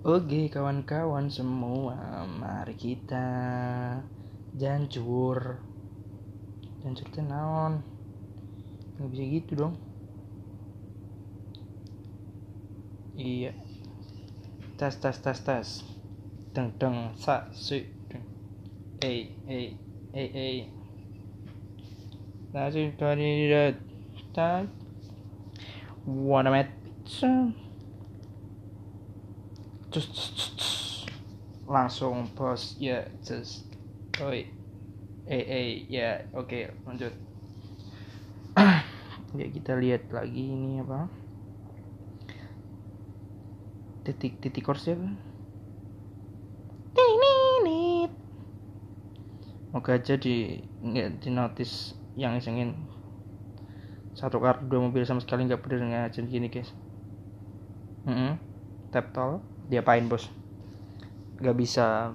Oke kawan-kawan semua Mari kita Jancur. Jancur teh naon? Gak bisa gitu dong. Iya. Tas tas tas tas. Deng deng sa su deng. Ei ei ei ei. Nasi kari tak Wanna Cus, cus. langsung post ya just. Oi eh eh ya oke lanjut. Ya kita lihat lagi ini apa. Titik titik course apa? Oke aja di nggak di notice yang isengin. Satu kartu dua mobil sama sekali nggak peduli ngajin gini guys. Mm -hmm. tap tol diapain bos? Nggak bisa